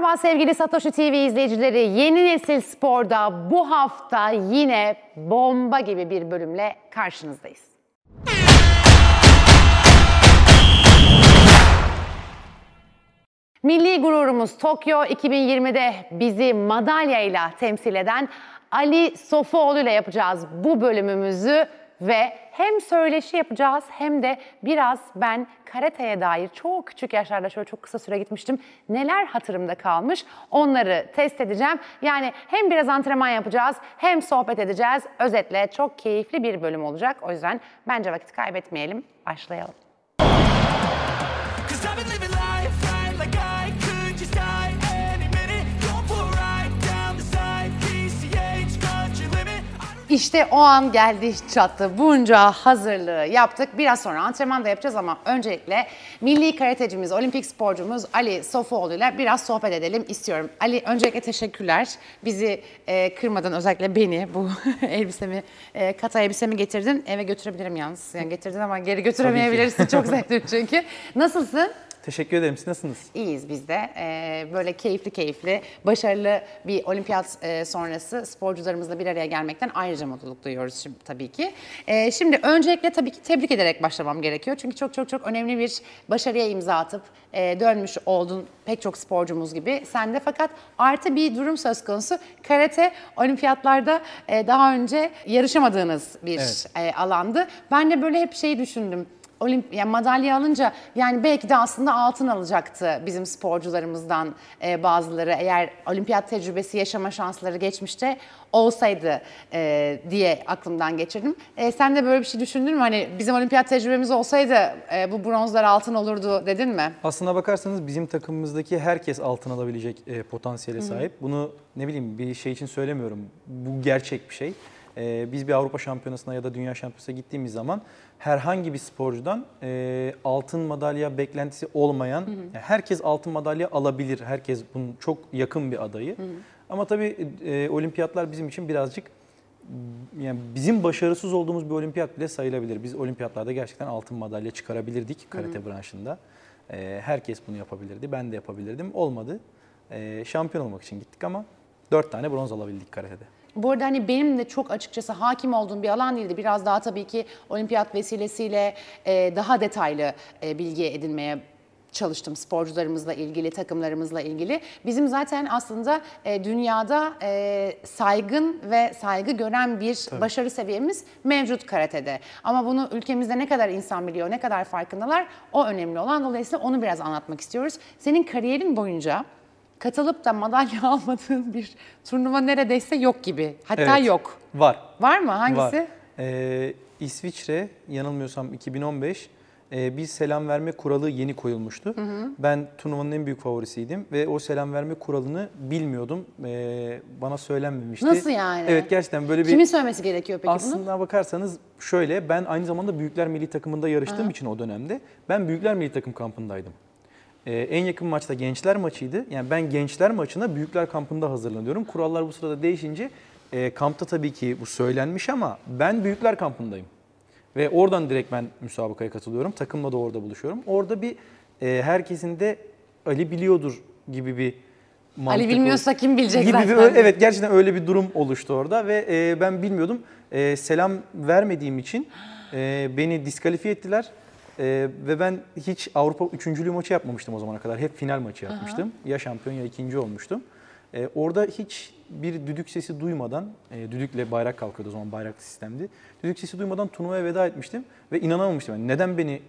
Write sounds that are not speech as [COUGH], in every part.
Merhaba sevgili Satoshi TV izleyicileri. Yeni Nesil Spor'da bu hafta yine bomba gibi bir bölümle karşınızdayız. Milli gururumuz Tokyo 2020'de bizi madalyayla temsil eden Ali Sofuoğlu ile yapacağız bu bölümümüzü ve hem söyleşi yapacağız hem de biraz ben karateye dair çok küçük yaşlarda şöyle çok kısa süre gitmiştim. Neler hatırımda kalmış onları test edeceğim. Yani hem biraz antrenman yapacağız hem sohbet edeceğiz. Özetle çok keyifli bir bölüm olacak. O yüzden bence vakit kaybetmeyelim. Başlayalım. İşte o an geldi çattı. Bunca hazırlığı yaptık. Biraz sonra antrenman da yapacağız ama öncelikle milli karatecimiz, olimpik sporcumuz Ali Sofuoğlu ile biraz sohbet edelim istiyorum. Ali öncelikle teşekkürler. Bizi e, kırmadan özellikle beni bu [LAUGHS] elbisemi, e, kata elbisemi getirdin. Eve götürebilirim yalnız. Yani getirdin ama geri götüremeyebilirsin. Çok [LAUGHS] zevkli çünkü. Nasılsın? Teşekkür ederim. Siz nasılsınız? İyiyiz biz de. Ee, böyle keyifli keyifli, başarılı bir olimpiyat e, sonrası sporcularımızla bir araya gelmekten ayrıca mutluluk duyuyoruz şimdi tabii ki. Ee, şimdi öncelikle tabii ki tebrik ederek başlamam gerekiyor. Çünkü çok çok çok önemli bir başarıya imza atıp e, dönmüş oldun pek çok sporcumuz gibi. Sen de fakat artı bir durum söz konusu. Karate olimpiyatlarda e, daha önce yarışamadığınız bir Evet. e, alandı. Ben de böyle hep şeyi düşündüm. Olimp yani madalya alınca yani belki de aslında altın alacaktı bizim sporcularımızdan e, bazıları eğer olimpiyat tecrübesi yaşama şansları geçmişte olsaydı e, diye aklımdan geçirdim. E, sen de böyle bir şey düşündün mü? Hani bizim olimpiyat tecrübemiz olsaydı e, bu bronzlar altın olurdu dedin mi? Aslına bakarsanız bizim takımımızdaki herkes altın alabilecek e, potansiyele sahip. Bunu ne bileyim bir şey için söylemiyorum. Bu gerçek bir şey. E, biz bir Avrupa Şampiyonası'na ya da Dünya Şampiyonası'na gittiğimiz zaman herhangi bir sporcudan e, altın madalya beklentisi olmayan, yani herkes altın madalya alabilir. Herkes bunun çok yakın bir adayı. Ama tabii e, olimpiyatlar bizim için birazcık yani bizim başarısız olduğumuz bir olimpiyat bile sayılabilir. Biz olimpiyatlarda gerçekten altın madalya çıkarabilirdik karate branşında. Ee, herkes bunu yapabilirdi. Ben de yapabilirdim. Olmadı. Ee, şampiyon olmak için gittik ama dört tane bronz alabildik karatede. Bu arada hani benim de çok açıkçası hakim olduğum bir alan değildi. Biraz daha tabii ki olimpiyat vesilesiyle e, daha detaylı e, bilgi edinmeye çalıştım sporcularımızla ilgili, takımlarımızla ilgili. Bizim zaten aslında e, dünyada e, saygın ve saygı gören bir başarı seviyemiz mevcut karatede. Ama bunu ülkemizde ne kadar insan biliyor, ne kadar farkındalar o önemli olan. Dolayısıyla onu biraz anlatmak istiyoruz. Senin kariyerin boyunca katılıp da madalya [LAUGHS] almadığın bir turnuva neredeyse yok gibi. Hatta Evet, yok. Var. Var mı? Hangisi? Var. Ee, İsviçre yanılmıyorsam 2015 e, bir selam verme kuralı yeni koyulmuştu. Ben turnuvanın en büyük favorisiydim ve o selam verme kuralını bilmiyordum. Ee, bana söylenmemişti. Nasıl yani? Evet gerçekten böyle bir... Kimin söylemesi gerekiyor peki bunu? Aslında bakarsanız şöyle ben aynı zamanda Büyükler Milli Takımında yarıştığım için o dönemde ben Büyükler Milli Takım kampındaydım. Ee, en yakın maçta gençler maçıydı. Yani ben gençler maçına Büyükler kampında hazırlanıyorum. Kurallar bu sırada değişince e, kampta tabii ki bu söylenmiş ama ben Büyükler kampındayım. Ve oradan direkt ben müsabakaya katılıyorum. Takımla da orada buluşuyorum. Orada bir e, herkesin de Ali biliyordur gibi bir mantık Ali bilmiyorsa kim bilecek gibi bir, zaten? öyle- evet gerçekten öyle bir durum oluştu orada ve e, ben bilmiyordum. E, selam vermediğim için e, beni diskalifiye ettiler. E, ve ben hiç Avrupa üçüncülüğü maçı yapmamıştım o zamana kadar. Hep final maçı yapmıştım. Ya şampiyon ya ikinci olmuştum. E, orada hiç bir düdük sesi duymadan, e, düdükle bayrak kalkıyordu o zaman bayraklı sistemdi. Düdük sesi duymadan turnuvaya veda etmiştim ve inanamamıştım. Yani neden beni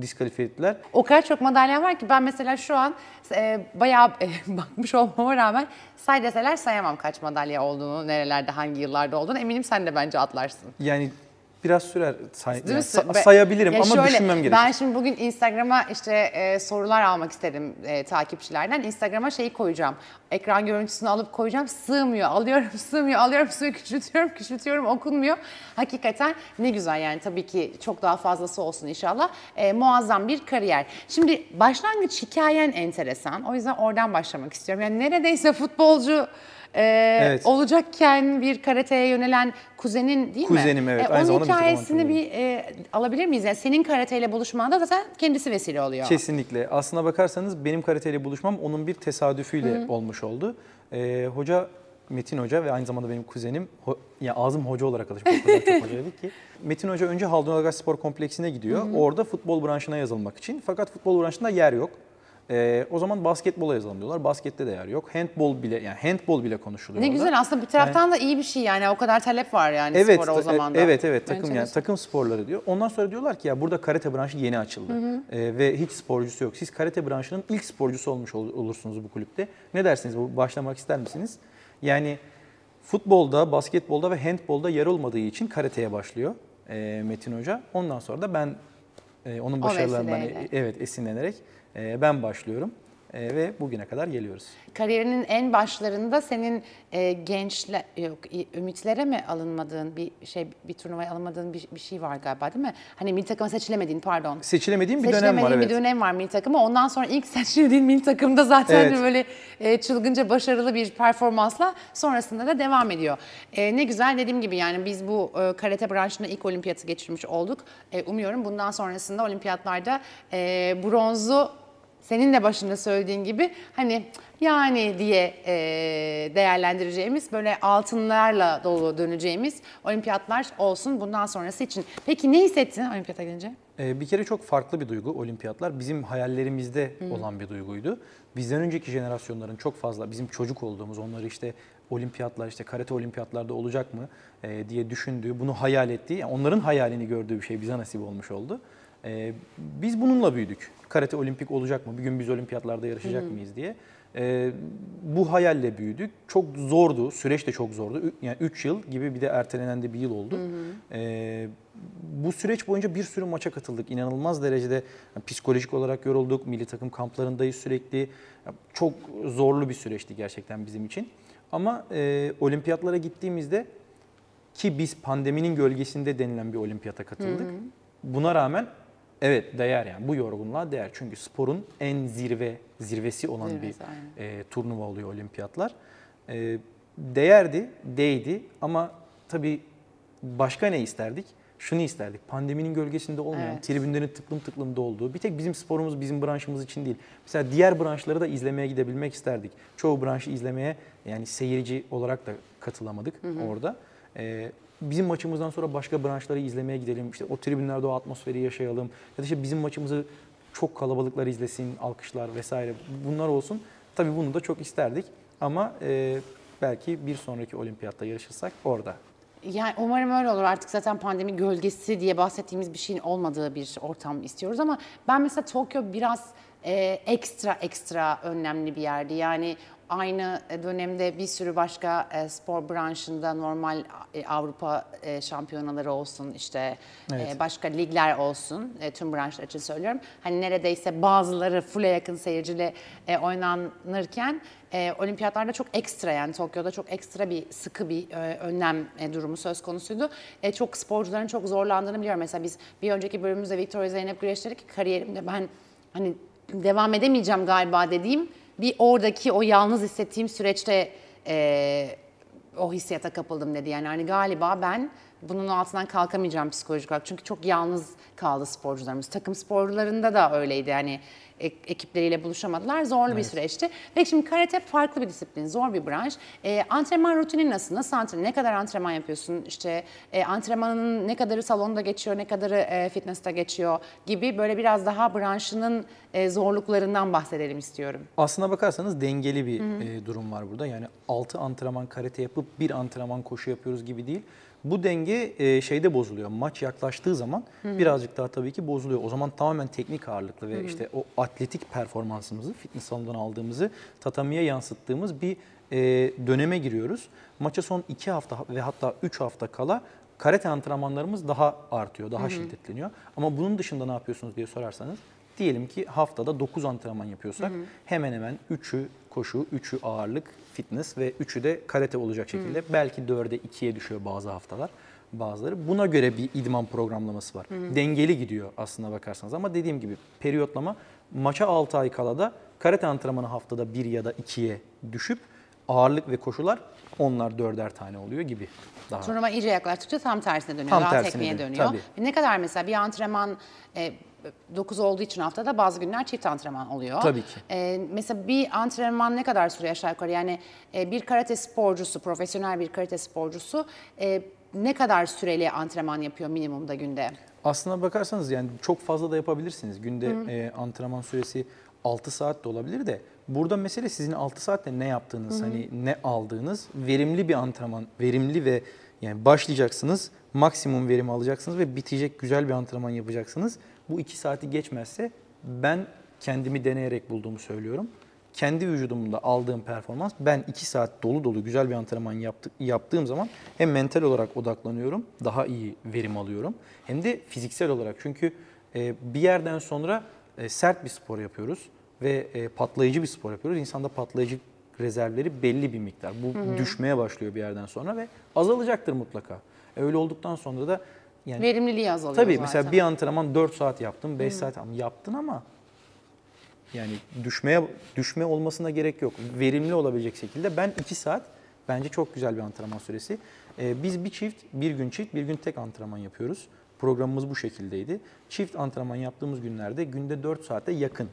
diskalifiye ettiler? O kadar çok madalya var ki ben mesela şu an e, bayağı e, [LAUGHS] bakmış olmama rağmen say deseler sayamam kaç madalya olduğunu, nerelerde, hangi yıllarda olduğunu. Eminim sen de bence atlarsın. Yani biraz sürer say- yani sa- sayabilirim Ya ama şöyle, düşünmem gerekiyor. Ben şimdi bugün Instagram'a işte e, sorular almak istedim e, takipçilerden. Instagram'a şeyi koyacağım. Ekran görüntüsünü alıp koyacağım. Sığmıyor. Alıyorum, [LAUGHS] sığmıyor. Alıyorum, sığmıyor. Küçültüyorum, küçültüyorum. Okunmuyor. Hakikaten ne güzel yani. Tabii ki çok daha fazlası olsun inşallah. E, muazzam bir kariyer. Şimdi başlangıç hikayen enteresan. O yüzden oradan başlamak istiyorum. Yani neredeyse futbolcu e, Evet. olacakken bir karateye yönelen kuzenin değil mi? Kuzenim, evet. E, Aynı onun hikayesini bir e, alabilir miyiz? Yani senin karateyle buluşmanda zaten kendisi vesile oluyor. Kesinlikle. Aslına bakarsanız benim karateyle buluşmam onun bir tesadüfüyle olmuş oldu. Ee, hoca Metin Hoca ve aynı zamanda benim kuzenim, ho- ya ağzım hoca olarak alışmış. Çok hocaydı ki. [LAUGHS] Metin Hoca önce Haldun Ilgaz Spor Kompleksine gidiyor. Orada futbol branşına yazılmak için. Fakat futbol branşında yer yok. Ee, o zaman basketbola yazalım diyorlar. Baskette de yer yok. Handbol bile yani handbol bile konuşuluyor Ne orada. güzel aslında bir taraftan da iyi bir şey yani o kadar talep var yani Evet, spora o ta- zaman da. evet, evet takım yani takım sporları diyor. Ondan sonra diyorlar ki ya burada karate branşı yeni açıldı Ee, ve hiç sporcusu yok. Siz karate branşının ilk sporcusu olmuş ol- olursunuz bu kulüpte. Ne dersiniz? Bu başlamak ister misiniz? Yani futbolda, basketbolda ve handbolda yer olmadığı için karateye başlıyor e, Metin Hoca. Ondan sonra da ben e, onun başarılarından vesileyle. evet esinlenerek e, ben başlıyorum E, ve bugüne kadar geliyoruz. Kariyerinin en başlarında senin e, gençle yok ümitlere mi alınmadığın bir şey bir turnuvaya alınmadığın bir, bir şey var galiba değil mi? Hani milli takıma seçilemediğin pardon. Seçilemediğim bir dönem Seçilemediğin var evet. bir dönem var milli takıma. Ondan sonra ilk [LAUGHS] seçildiğin milli takımda zaten Evet. böyle e, çılgınca başarılı bir performansla sonrasında da devam ediyor. E, ne güzel dediğim gibi yani biz bu e, karate branşında ilk olimpiyatı geçirmiş olduk. E, umuyorum bundan sonrasında olimpiyatlarda e, bronzu senin de başında söylediğin gibi hani yani diye e, değerlendireceğimiz böyle altınlarla dolu döneceğimiz olimpiyatlar olsun bundan sonrası için. Peki ne hissettin olimpiyata gelince? Ee, Bir kere çok farklı bir duygu olimpiyatlar. Bizim hayallerimizde olan bir duyguydu. Bizden önceki jenerasyonların çok fazla bizim çocuk olduğumuz onları işte olimpiyatlar işte karate olimpiyatlarda olacak mı e, diye düşündüğü, bunu hayal ettiği, yani onların hayalini gördüğü bir şey bize nasip olmuş oldu. E, biz bununla büyüdük. Karate olimpik olacak mı? Bir gün biz olimpiyatlarda yarışacak mıyız diye. E, bu hayalle büyüdük. Çok zordu, süreç de çok zordu. Ü- Yani 3 yıl gibi bir de ertelenen de bir yıl oldu. E, bu süreç boyunca bir sürü maça katıldık. İnanılmaz derecede yani psikolojik olarak yorulduk. Milli takım kamplarındayız sürekli. Ya Çok zorlu bir süreçti gerçekten bizim için. Ama e, olimpiyatlara gittiğimizde ki biz pandeminin gölgesinde denilen bir olimpiyata katıldık. Buna rağmen evet değer yani bu yorgunluğa değer. Çünkü sporun en zirve zirvesi olan Zirvesi, bir e, turnuva oluyor olimpiyatlar. E, değerdi, değdi ama tabii başka ne isterdik? Şunu isterdik. Pandeminin gölgesinde olmayan, Evet. tribünlerin tıklım tıklım dolduğu, bir tek bizim sporumuz, bizim branşımız için değil. Mesela diğer branşları da izlemeye gidebilmek isterdik. Çoğu branşı izlemeye yani seyirci olarak da katılamadık orada. Ee, bizim maçımızdan sonra başka branşları izlemeye gidelim. İşte o tribünlerde o atmosferi yaşayalım. Ya da işte bizim maçımızı çok kalabalıklar izlesin, alkışlar vesaire bunlar olsun. Tabii bunu da çok isterdik. Ama e, belki bir sonraki olimpiyatta yarışırsak orada Yani umarım öyle olur. Artık zaten pandemi gölgesi diye bahsettiğimiz bir şeyin olmadığı bir ortam istiyoruz ama ben mesela Tokyo biraz e, ekstra ekstra önemli bir yerdi. Yani aynı dönemde bir sürü başka e, spor branşında normal e, Avrupa e, şampiyonaları olsun işte e, Evet. başka ligler olsun e, tüm branşlar için söylüyorum. Hani neredeyse bazıları full'e yakın seyirciyle e, oynanırken e, olimpiyatlarda çok ekstra yani Tokyo'da çok ekstra bir sıkı bir e, önlem e, durumu söz konusuydu. E, çok sporcuların çok zorlandığını biliyorum. Mesela biz bir önceki bölümümüzde Victoria Zeynep Güreş dedi ki kariyerimde ben hani devam edemeyeceğim galiba dediğim bir oradaki o yalnız hissettiğim süreçte e, o hissiyata kapıldım dedi. Yani hani galiba ben bunun altından kalkamayacağım psikolojik olarak. Çünkü çok yalnız kaldı sporcularımız. Takım sporlarında da öyleydi. Yani e- ekipleriyle buluşamadılar. Zorlu bir süreçti. Peki şimdi karate farklı bir disiplin, zor bir branş. E, antrenman rutinin nasıl? Nasıl antrenman? Ne kadar antrenman yapıyorsun? İşte e, antrenmanın ne kadarı salonda geçiyor, ne kadarı e, fitness'ta geçiyor gibi böyle biraz daha branşının e, zorluklarından bahsedelim istiyorum. Aslına bakarsanız dengeli bir e, durum var burada. Yani 6 antrenman karate yapıp bir antrenman koşu yapıyoruz gibi değil. Bu denge e, şeyde bozuluyor. Maç yaklaştığı zaman birazcık daha tabii ki bozuluyor. O zaman tamamen teknik ağırlıklı ve işte o atletik performansımızı fitness salonundan aldığımızı tatamiye yansıttığımız bir e, döneme giriyoruz. Maça son 2 hafta ve hatta 3 hafta kala karate antrenmanlarımız daha artıyor, daha şiddetleniyor. Ama bunun dışında ne yapıyorsunuz diye sorarsanız Diyelim ki haftada 9 antrenman yapıyorsak hemen hemen 3'ü koşu, 3'ü ağırlık, fitness ve 3'ü de karate olacak şekilde. Belki 4'e 2'ye düşüyor bazı haftalar bazıları. Buna göre bir idman programlaması var. Dengeli gidiyor aslına bakarsanız ama dediğim gibi periyotlama maça 6 ay kala da karate antrenmanı haftada 1 ya da 2'ye düşüp ağırlık ve koşular onlar dörder tane oluyor gibi. Daha. Turnuva iyice yaklaştıkça tam tersine dönüyor. Tam daha tersine tekniğe dönüyor, tabii. Ne kadar mesela bir antrenman e, 9 olduğu için haftada bazı günler çift antrenman oluyor. Tabii ki. E, mesela bir antrenman ne kadar sürüyor aşağı yukarı? Yani e, bir karate sporcusu, profesyonel bir karate sporcusu e, ne kadar süreli antrenman yapıyor minimumda günde? Aslına bakarsanız yani çok fazla da yapabilirsiniz. Günde e, antrenman süresi 6 saat de olabilir de burada mesele sizin 6 saatte ne yaptığınız, hani ne aldığınız, verimli bir antrenman, verimli ve yani başlayacaksınız, maksimum verimi alacaksınız ve bitecek güzel bir antrenman yapacaksınız. Bu 2 saati geçmezse ben kendimi deneyerek bulduğumu söylüyorum. Kendi vücudumda aldığım performans ben 2 saat dolu dolu güzel bir antrenman yaptı, yaptığım zaman hem mental olarak odaklanıyorum, daha iyi verim alıyorum hem de fiziksel olarak. Çünkü e, bir yerden sonra e, sert bir spor yapıyoruz ve e, patlayıcı bir spor yapıyoruz. İnsanda patlayıcı rezervleri belli bir miktar. Bu düşmeye başlıyor bir yerden sonra ve azalacaktır mutlaka. E, öyle olduktan sonra da yani Verimliliği azalıyor Tabii zaten. mesela bir antrenman 4 saat yaptım, 5 saat yaptın ama yani düşmeye düşme olmasına gerek yok. Verimli olabilecek şekilde ben 2 saat bence çok güzel bir antrenman süresi. Ee, biz bir çift, bir gün çift, bir gün tek antrenman yapıyoruz. Programımız bu şekildeydi. Çift antrenman yaptığımız günlerde günde 4 saate yakın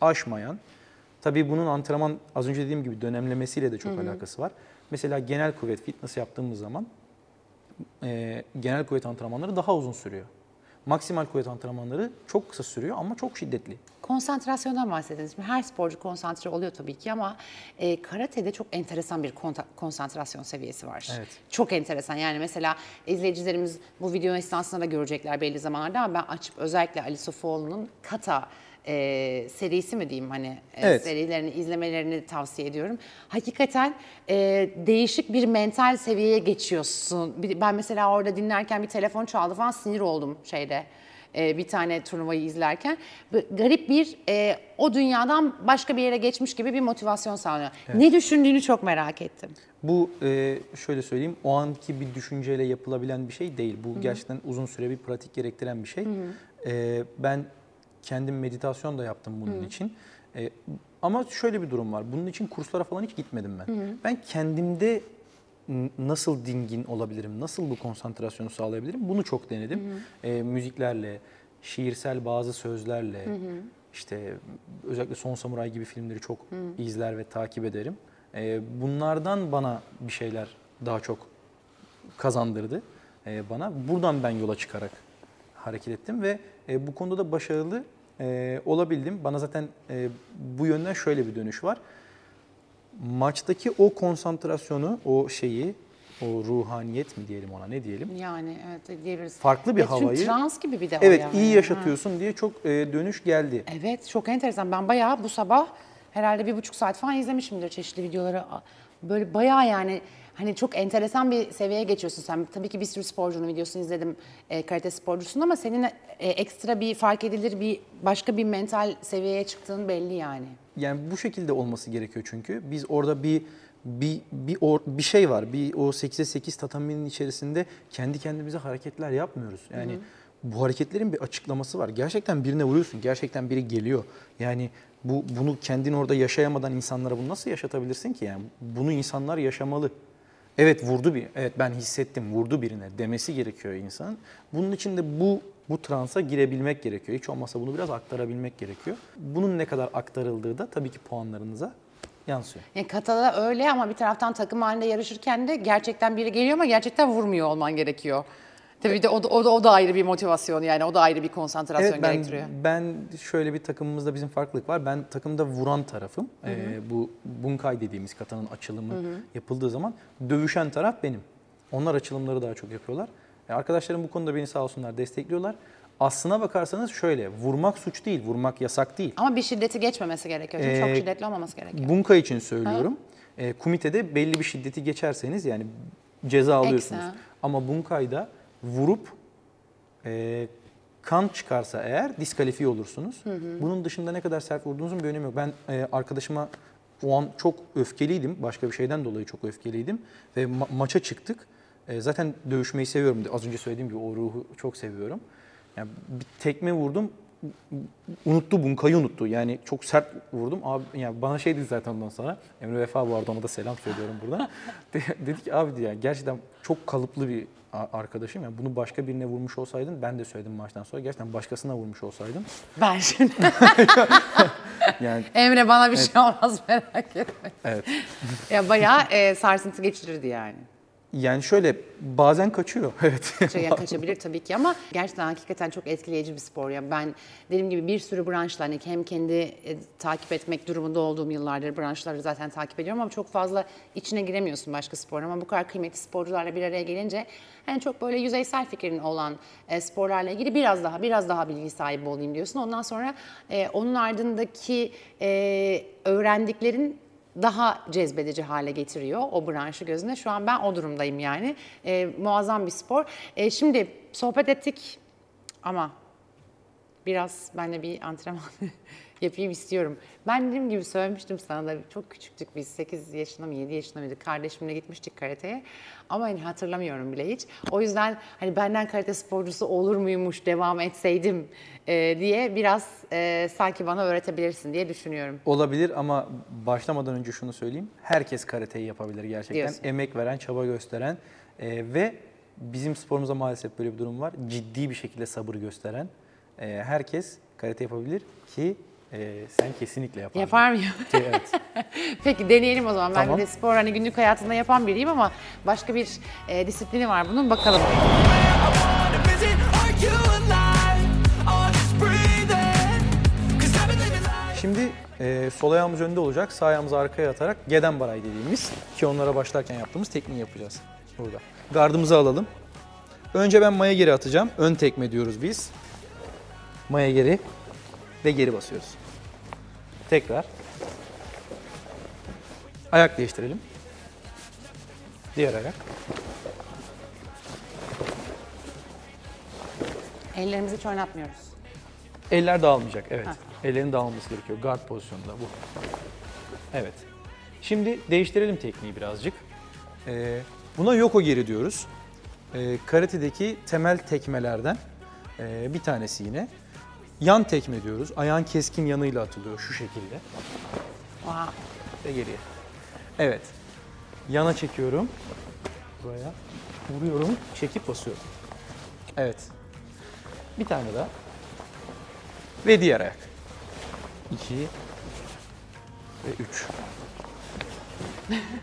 aşmayan. Tabii bunun antrenman az önce dediğim gibi dönemlemesiyle de çok alakası var. Mesela genel kuvvet fitness yaptığımız zaman e, genel kuvvet antrenmanları daha uzun sürüyor. Maksimal kuvvet antrenmanları çok kısa sürüyor ama çok şiddetli. Konsantrasyondan bahsediniz. Şimdi Her sporcu konsantre oluyor tabii ki ama e, karatede çok enteresan bir konsantrasyon seviyesi var. Evet. Çok enteresan. Yani mesela izleyicilerimiz bu video esnasında da görecekler belli zamanlarda ama ben açıp özellikle Ali Sofuoğlu'nun Kata e, serisi mi diyeyim hani e, Evet. serilerini izlemelerini tavsiye ediyorum. Hakikaten e, değişik bir mental seviyeye geçiyorsun. Ben mesela orada dinlerken bir telefon çaldı falan sinir oldum şeyde e, bir tane turnuvayı izlerken. Garip bir e, o dünyadan başka bir yere geçmiş gibi bir motivasyon sağlıyor. Ne düşündüğünü çok merak ettim. Bu e, şöyle söyleyeyim o anki bir düşünceyle yapılabilen bir şey değil. Bu gerçekten uzun süre bir pratik gerektiren bir şey. E, ben kendim meditasyon da yaptım bunun için. E, ama şöyle bir durum var. Bunun için kurslara falan hiç gitmedim ben. Ben kendimde nasıl dingin olabilirim, nasıl bu konsantrasyonu sağlayabilirim bunu çok denedim. E, müziklerle, şiirsel bazı sözlerle, işte özellikle Son Samuray gibi filmleri çok izler ve takip ederim. E, bunlardan bana bir şeyler daha çok kazandırdı e, bana. Buradan ben yola çıkarak hareket ettim ve e, bu konuda da başarılı e, olabildim. Bana zaten e, bu yönden şöyle bir dönüş var. Maçtaki o konsantrasyonu, o şeyi, o ruhaniyet mi diyelim ona ne diyelim? Yani evet diyebiliriz. Farklı bir Evet, çünkü havayı- trans gibi bir de Evet yani. iyi Ha. yaşatıyorsun diye çok e, dönüş geldi. Evet çok enteresan. Ben bayağı bu sabah herhalde bir buçuk saat falan izlemişimdir çeşitli videoları. Böyle bayağı yani hani çok enteresan bir seviyeye geçiyorsun sen. Tabii ki bir sürü sporcunun videosunu izledim e, karate sporcusun ama senin e, ekstra bir fark edilir bir başka bir mental seviyeye çıktığın belli yani. Yani bu şekilde olması gerekiyor çünkü. Biz orada bir bir bir or- bir şey var. Bir o 8'e 8 tataminin içerisinde kendi kendimize hareketler yapmıyoruz. Yani bu hareketlerin bir açıklaması var. Gerçekten birine vuruyorsun. Gerçekten biri geliyor. Yani bu bunu kendin orada yaşayamadan insanlara bunu nasıl yaşatabilirsin ki? Yani bunu insanlar yaşamalı. Evet vurdu bir. Evet ben hissettim vurdu birine demesi gerekiyor insanın. Bunun için de bu bu transa girebilmek gerekiyor. Hiç olmazsa bunu biraz aktarabilmek gerekiyor. Bunun ne kadar aktarıldığı da tabii ki puanlarınıza yansıyor. Yani katada öyle ama bir taraftan takım halinde yarışırken de gerçekten biri geliyor ama gerçekten vurmuyor olman gerekiyor. Tabii de o da, o da, o da ayrı bir motivasyon yani o da ayrı bir konsantrasyon Evet ben gerektiriyor. ben şöyle bir takımımızda bizim farklılık var. Ben takımda vuran tarafım. Ee, bu bunkai dediğimiz katanın açılımı yapıldığı zaman dövüşen taraf benim. Onlar açılımları daha çok yapıyorlar. E, arkadaşlarım bu konuda beni sağ olsunlar destekliyorlar. Aslına bakarsanız şöyle vurmak suç değil, vurmak yasak değil. Ama bir şiddeti geçmemesi gerekiyor. Çünkü çok Ee, şiddetli olmaması gerekiyor. Bunka için söylüyorum. E, kumitede belli bir şiddeti geçerseniz yani ceza alıyorsunuz. Eksa. Ama bunkayda vurup e, kan çıkarsa eğer diskalifiye olursunuz. Bunun dışında ne kadar sert vurduğunuzun bir önemi yok. Ben e, arkadaşıma o an çok öfkeliydim. Başka bir şeyden dolayı çok öfkeliydim. Ve ma- maça çıktık. E, zaten dövüşmeyi seviyorum. Az önce söylediğim gibi o ruhu çok seviyorum. Yani bir tekme vurdum. Unuttu bunkayı unuttu. Yani çok sert vurdum. Abi yani bana şey dedi zaten ondan sonra. Emre Vefa bu arada ona da selam söylüyorum burada. [LAUGHS] De- dedi ki abi diye gerçekten çok kalıplı bir arkadaşım. Yani bunu başka birine vurmuş olsaydın ben de söyledim maçtan sonra. Gerçekten başkasına vurmuş olsaydın. [LAUGHS] Ben şimdi. [LAUGHS] Yani Emre bana bir şey olmaz merak etme. evet. Ya bayağı e, sarsıntı geçirirdi yani. Yani şöyle bazen kaçıyor. [LAUGHS] Evet. Şey, yani kaçabilir tabii ki ama gerçekten hakikaten çok etkileyici bir spor. Yani ben dediğim gibi bir sürü branşla hani hem kendi e, takip etmek durumunda olduğum yıllardır branşları zaten takip ediyorum ama çok fazla içine giremiyorsun başka spor ama bu kadar kıymetli sporcularla bir araya gelince hani çok böyle yüzeysel fikrin olan e, sporlarla ilgili biraz daha biraz daha bilgi sahibi olayım diyorsun. Ondan sonra e, onun ardındaki e, öğrendiklerin daha cezbedici hale getiriyor o branşı gözüne. Şu an ben o durumdayım yani. Ee, muazzam bir spor. Ee, şimdi sohbet ettik ama biraz ben de bir antrenman [LAUGHS] yapayım istiyorum. Ben dediğim gibi söylemiştim sana da çok küçüktük biz 8 yaşında mı 7 yaşında mıydık kardeşimle gitmiştik karateye ama hani hatırlamıyorum bile hiç. O yüzden hani benden karate sporcusu olur muymuş devam etseydim e, diye biraz e, sanki bana öğretebilirsin diye düşünüyorum. Olabilir ama başlamadan önce şunu söyleyeyim. Herkes karateyi yapabilir gerçekten. Diyorsun. Emek veren, çaba gösteren e, ve bizim sporumuzda maalesef böyle bir durum var. Ciddi bir şekilde sabır gösteren e, herkes karate yapabilir ki e, sen kesinlikle yapardın. Yapar mıyım? Evet. [LAUGHS] Peki deneyelim o zaman. Ben Tamam. bir de spor hani günlük hayatında yapan biriyim ama başka bir e, disiplini var bunun. Bakalım. Şimdi e, sol ayağımız önde olacak. Sağ ayağımızı arkaya atarak geden baray dediğimiz ki onlara başlarken yaptığımız tekniği yapacağız burada. Gardımızı alalım. Önce ben maya geri atacağım. Ön tekme diyoruz biz. Maya geri ve geri basıyoruz. Tekrar. Ayak değiştirelim. Diğer ayak. Ellerimizi hiç oynatmıyoruz. Eller dağılmayacak, evet. Ellerin dağılması gerekiyor. Guard pozisyonunda bu. Evet. Şimdi değiştirelim tekniği birazcık. Ee, buna yoko geri diyoruz. Ee, karate'deki temel tekmelerden ee, bir tanesi yine. Yan tekme diyoruz. Ayağın keskin yanıyla atılıyor şu şekilde Wow. ve geriye. Evet. Yana çekiyorum. Buraya. Vuruyorum. Çekip basıyorum. Evet. Bir tane daha. Ve diğer ayak. 2 ve 3. [LAUGHS]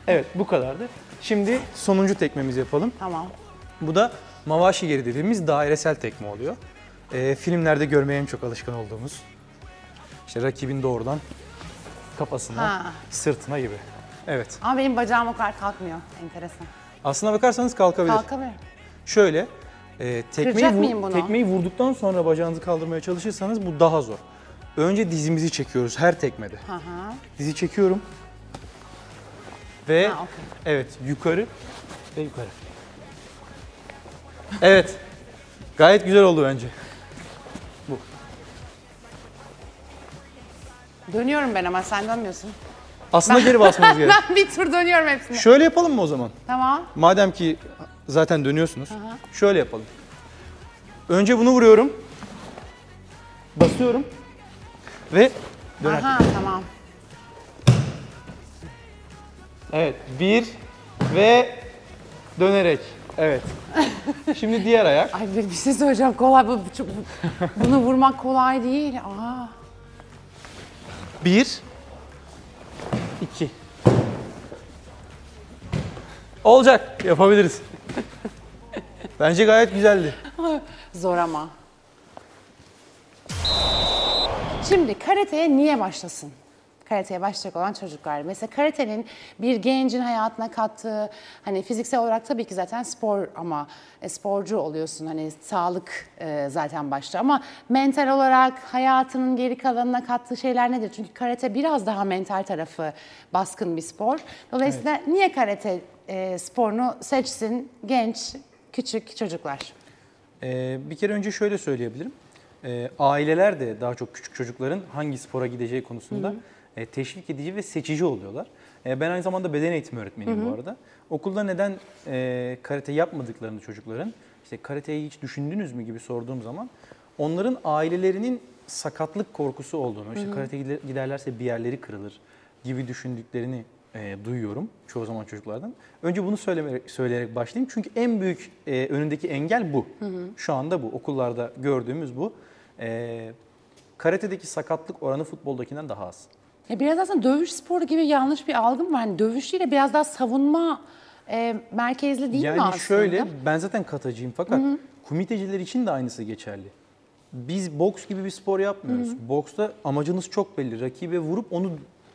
Evet bu kadardı. Şimdi sonuncu tekmemizi yapalım. Tamam. Bu da mawashi geri dediğimiz dairesel tekme oluyor. Ee, filmlerde görmeye en çok alışkın olduğumuz. İşte rakibin doğrudan kafasına, Ha. sırtına gibi. Evet. Ama benim bacağım o kadar kalkmıyor. Enteresan. Aslına bakarsanız kalkabilir. Kalkamıyorum. Şöyle, e, tekmeyi, Kıracak vur- mıyım bunu? tekmeyi vurduktan sonra bacağınızı kaldırmaya çalışırsanız bu daha zor. Önce dizimizi çekiyoruz her tekmede. Hı hı. Dizi çekiyorum. Ve Ha, okey. evet yukarı ve yukarı. Evet. Gayet güzel oldu bence. Dönüyorum ben ama sen dönmüyorsun. Aslında geri basmanız [LAUGHS] gerek. Ben bir tur dönüyorum hepsine. Şöyle yapalım mı o zaman? Tamam. Madem ki zaten dönüyorsunuz. Şöyle yapalım. Önce bunu vuruyorum. Basıyorum. Ve döner. Aha tamam. Evet. Bir ve dönerek. Evet. [LAUGHS] Şimdi diğer ayak. Ay bir bir şey söyleyeceğim. Kolay bu, bu- bu- bunu vurmak kolay değil. Aa. Bir. iki. Olacak. Yapabiliriz. Bence gayet güzeldi. Zor ama. Şimdi karateye niye başlasın? Karateye başlayacak olan çocuklar. Mesela karatenin bir gencin hayatına kattığı, hani fiziksel olarak tabii ki zaten spor ama e, sporcu oluyorsun. Hani sağlık e, zaten başta ama mental olarak hayatının geri kalanına kattığı şeyler nedir? Çünkü karate biraz daha mental tarafı baskın bir spor. Dolayısıyla niye karate e, sporunu seçsin genç, küçük çocuklar? Ee, bir kere önce şöyle söyleyebilirim. Ee, aileler de daha çok küçük çocukların hangi spora gideceği konusunda e, teşvik edici ve seçici oluyorlar. E, ben aynı zamanda beden eğitimi öğretmeniyim bu arada. Okulda neden e, karate yapmadıklarını çocukların, işte karateyi hiç düşündünüz mü gibi sorduğum zaman onların ailelerinin sakatlık korkusu olduğunu, işte karate gider- giderlerse bir yerleri kırılır gibi düşündüklerini e, duyuyorum çoğu zaman çocuklardan. Önce bunu söylemerek, söyleyerek başlayayım. Çünkü en büyük e, önündeki engel bu. Şu anda bu. Okullarda gördüğümüz bu. E, karate'deki sakatlık oranı futboldakinden daha az. Ya biraz aslında dövüş sporu gibi yanlış bir algım var. Hani dövüş değil de biraz daha savunma e, merkezli değil yani mi aslında? şöyle, ben zaten katacıyım fakat komiteciler için de aynısı geçerli. Biz boks gibi bir spor yapmıyoruz. Boksta amacınız çok belli. Rakibe vurup onu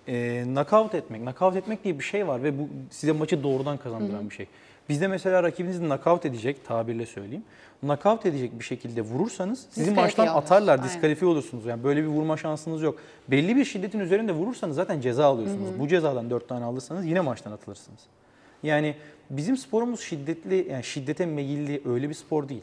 e, knockout etmek. Knockout etmek diye bir şey var ve bu size maçı doğrudan kazandıran bir şey. Bizde mesela rakibinizi knockout edecek, tabirle söyleyeyim. Knockout edecek bir şekilde vurursanız sizi maçtan atarlar, diskalifiye olursunuz. Yani böyle bir vurma şansınız yok. Belli bir şiddetin üzerinde vurursanız zaten ceza alıyorsunuz. Bu cezadan 4 tane alırsanız yine maçtan atılırsınız. Yani bizim sporumuz şiddetli, yani şiddete meyilli öyle bir spor değil.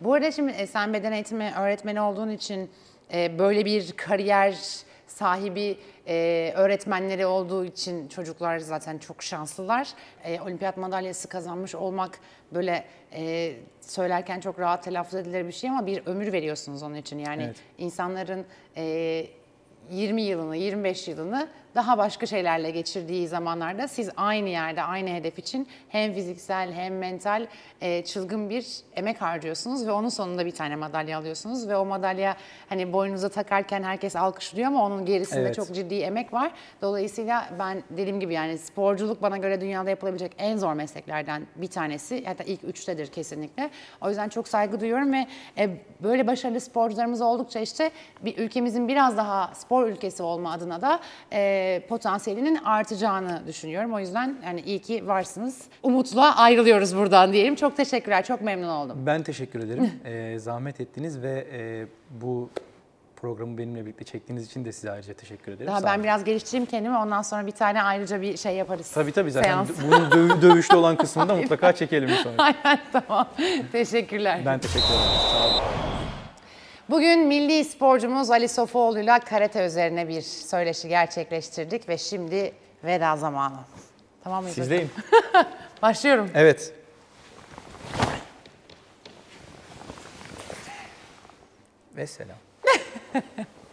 Bu arada şimdi e, sen beden eğitimi öğretmeni olduğun için e, böyle bir kariyer sahibi e, öğretmenleri olduğu için çocuklar zaten çok şanslılar. E, olimpiyat madalyası kazanmış olmak böyle e, söylerken çok rahat telaffuz edilir bir şey ama bir ömür veriyorsunuz onun için. Yani Evet. insanların e, 20 yılını, 25 yılını daha başka şeylerle geçirdiği zamanlarda siz aynı yerde, aynı hedef için hem fiziksel hem mental e, çılgın bir emek harcıyorsunuz ve onun sonunda bir tane madalya alıyorsunuz ve o madalya hani boynunuza takarken herkes alkışlıyor ama onun gerisinde Evet. çok ciddi emek var. Dolayısıyla ben dediğim gibi yani sporculuk bana göre dünyada yapılabilecek en zor mesleklerden bir tanesi. Hatta ilk üçtedir kesinlikle. O yüzden çok saygı duyuyorum ve e, böyle başarılı sporcularımız oldukça işte bir ülkemizin biraz daha spor ülkesi olma adına da e, potansiyelinin artacağını düşünüyorum. O yüzden yani iyi ki varsınız. Umutla ayrılıyoruz buradan diyelim. Çok teşekkürler. Çok memnun oldum. Ben teşekkür ederim. Ee, [LAUGHS] zahmet ettiniz ve e, bu programı benimle birlikte çektiğiniz için de size ayrıca teşekkür ederim. Daha Sağ ben olun. biraz geliştireyim kendimi. Ondan sonra bir tane ayrıca bir şey yaparız. Tabii tabii zaten Seans. bunun dö- [LAUGHS] dövüşlü olan kısmını da mutlaka çekelim sonra. Aynen tamam. Teşekkürler. Ben teşekkür ederim. Sağ olun. Bugün milli sporcumuz Ali Sofuoğlu'yla karate üzerine bir söyleşi gerçekleştirdik ve şimdi veda zamanı. Tamam mıyız? Sizdeyim. [LAUGHS] Başlıyorum. Evet. Ve selam. [LAUGHS]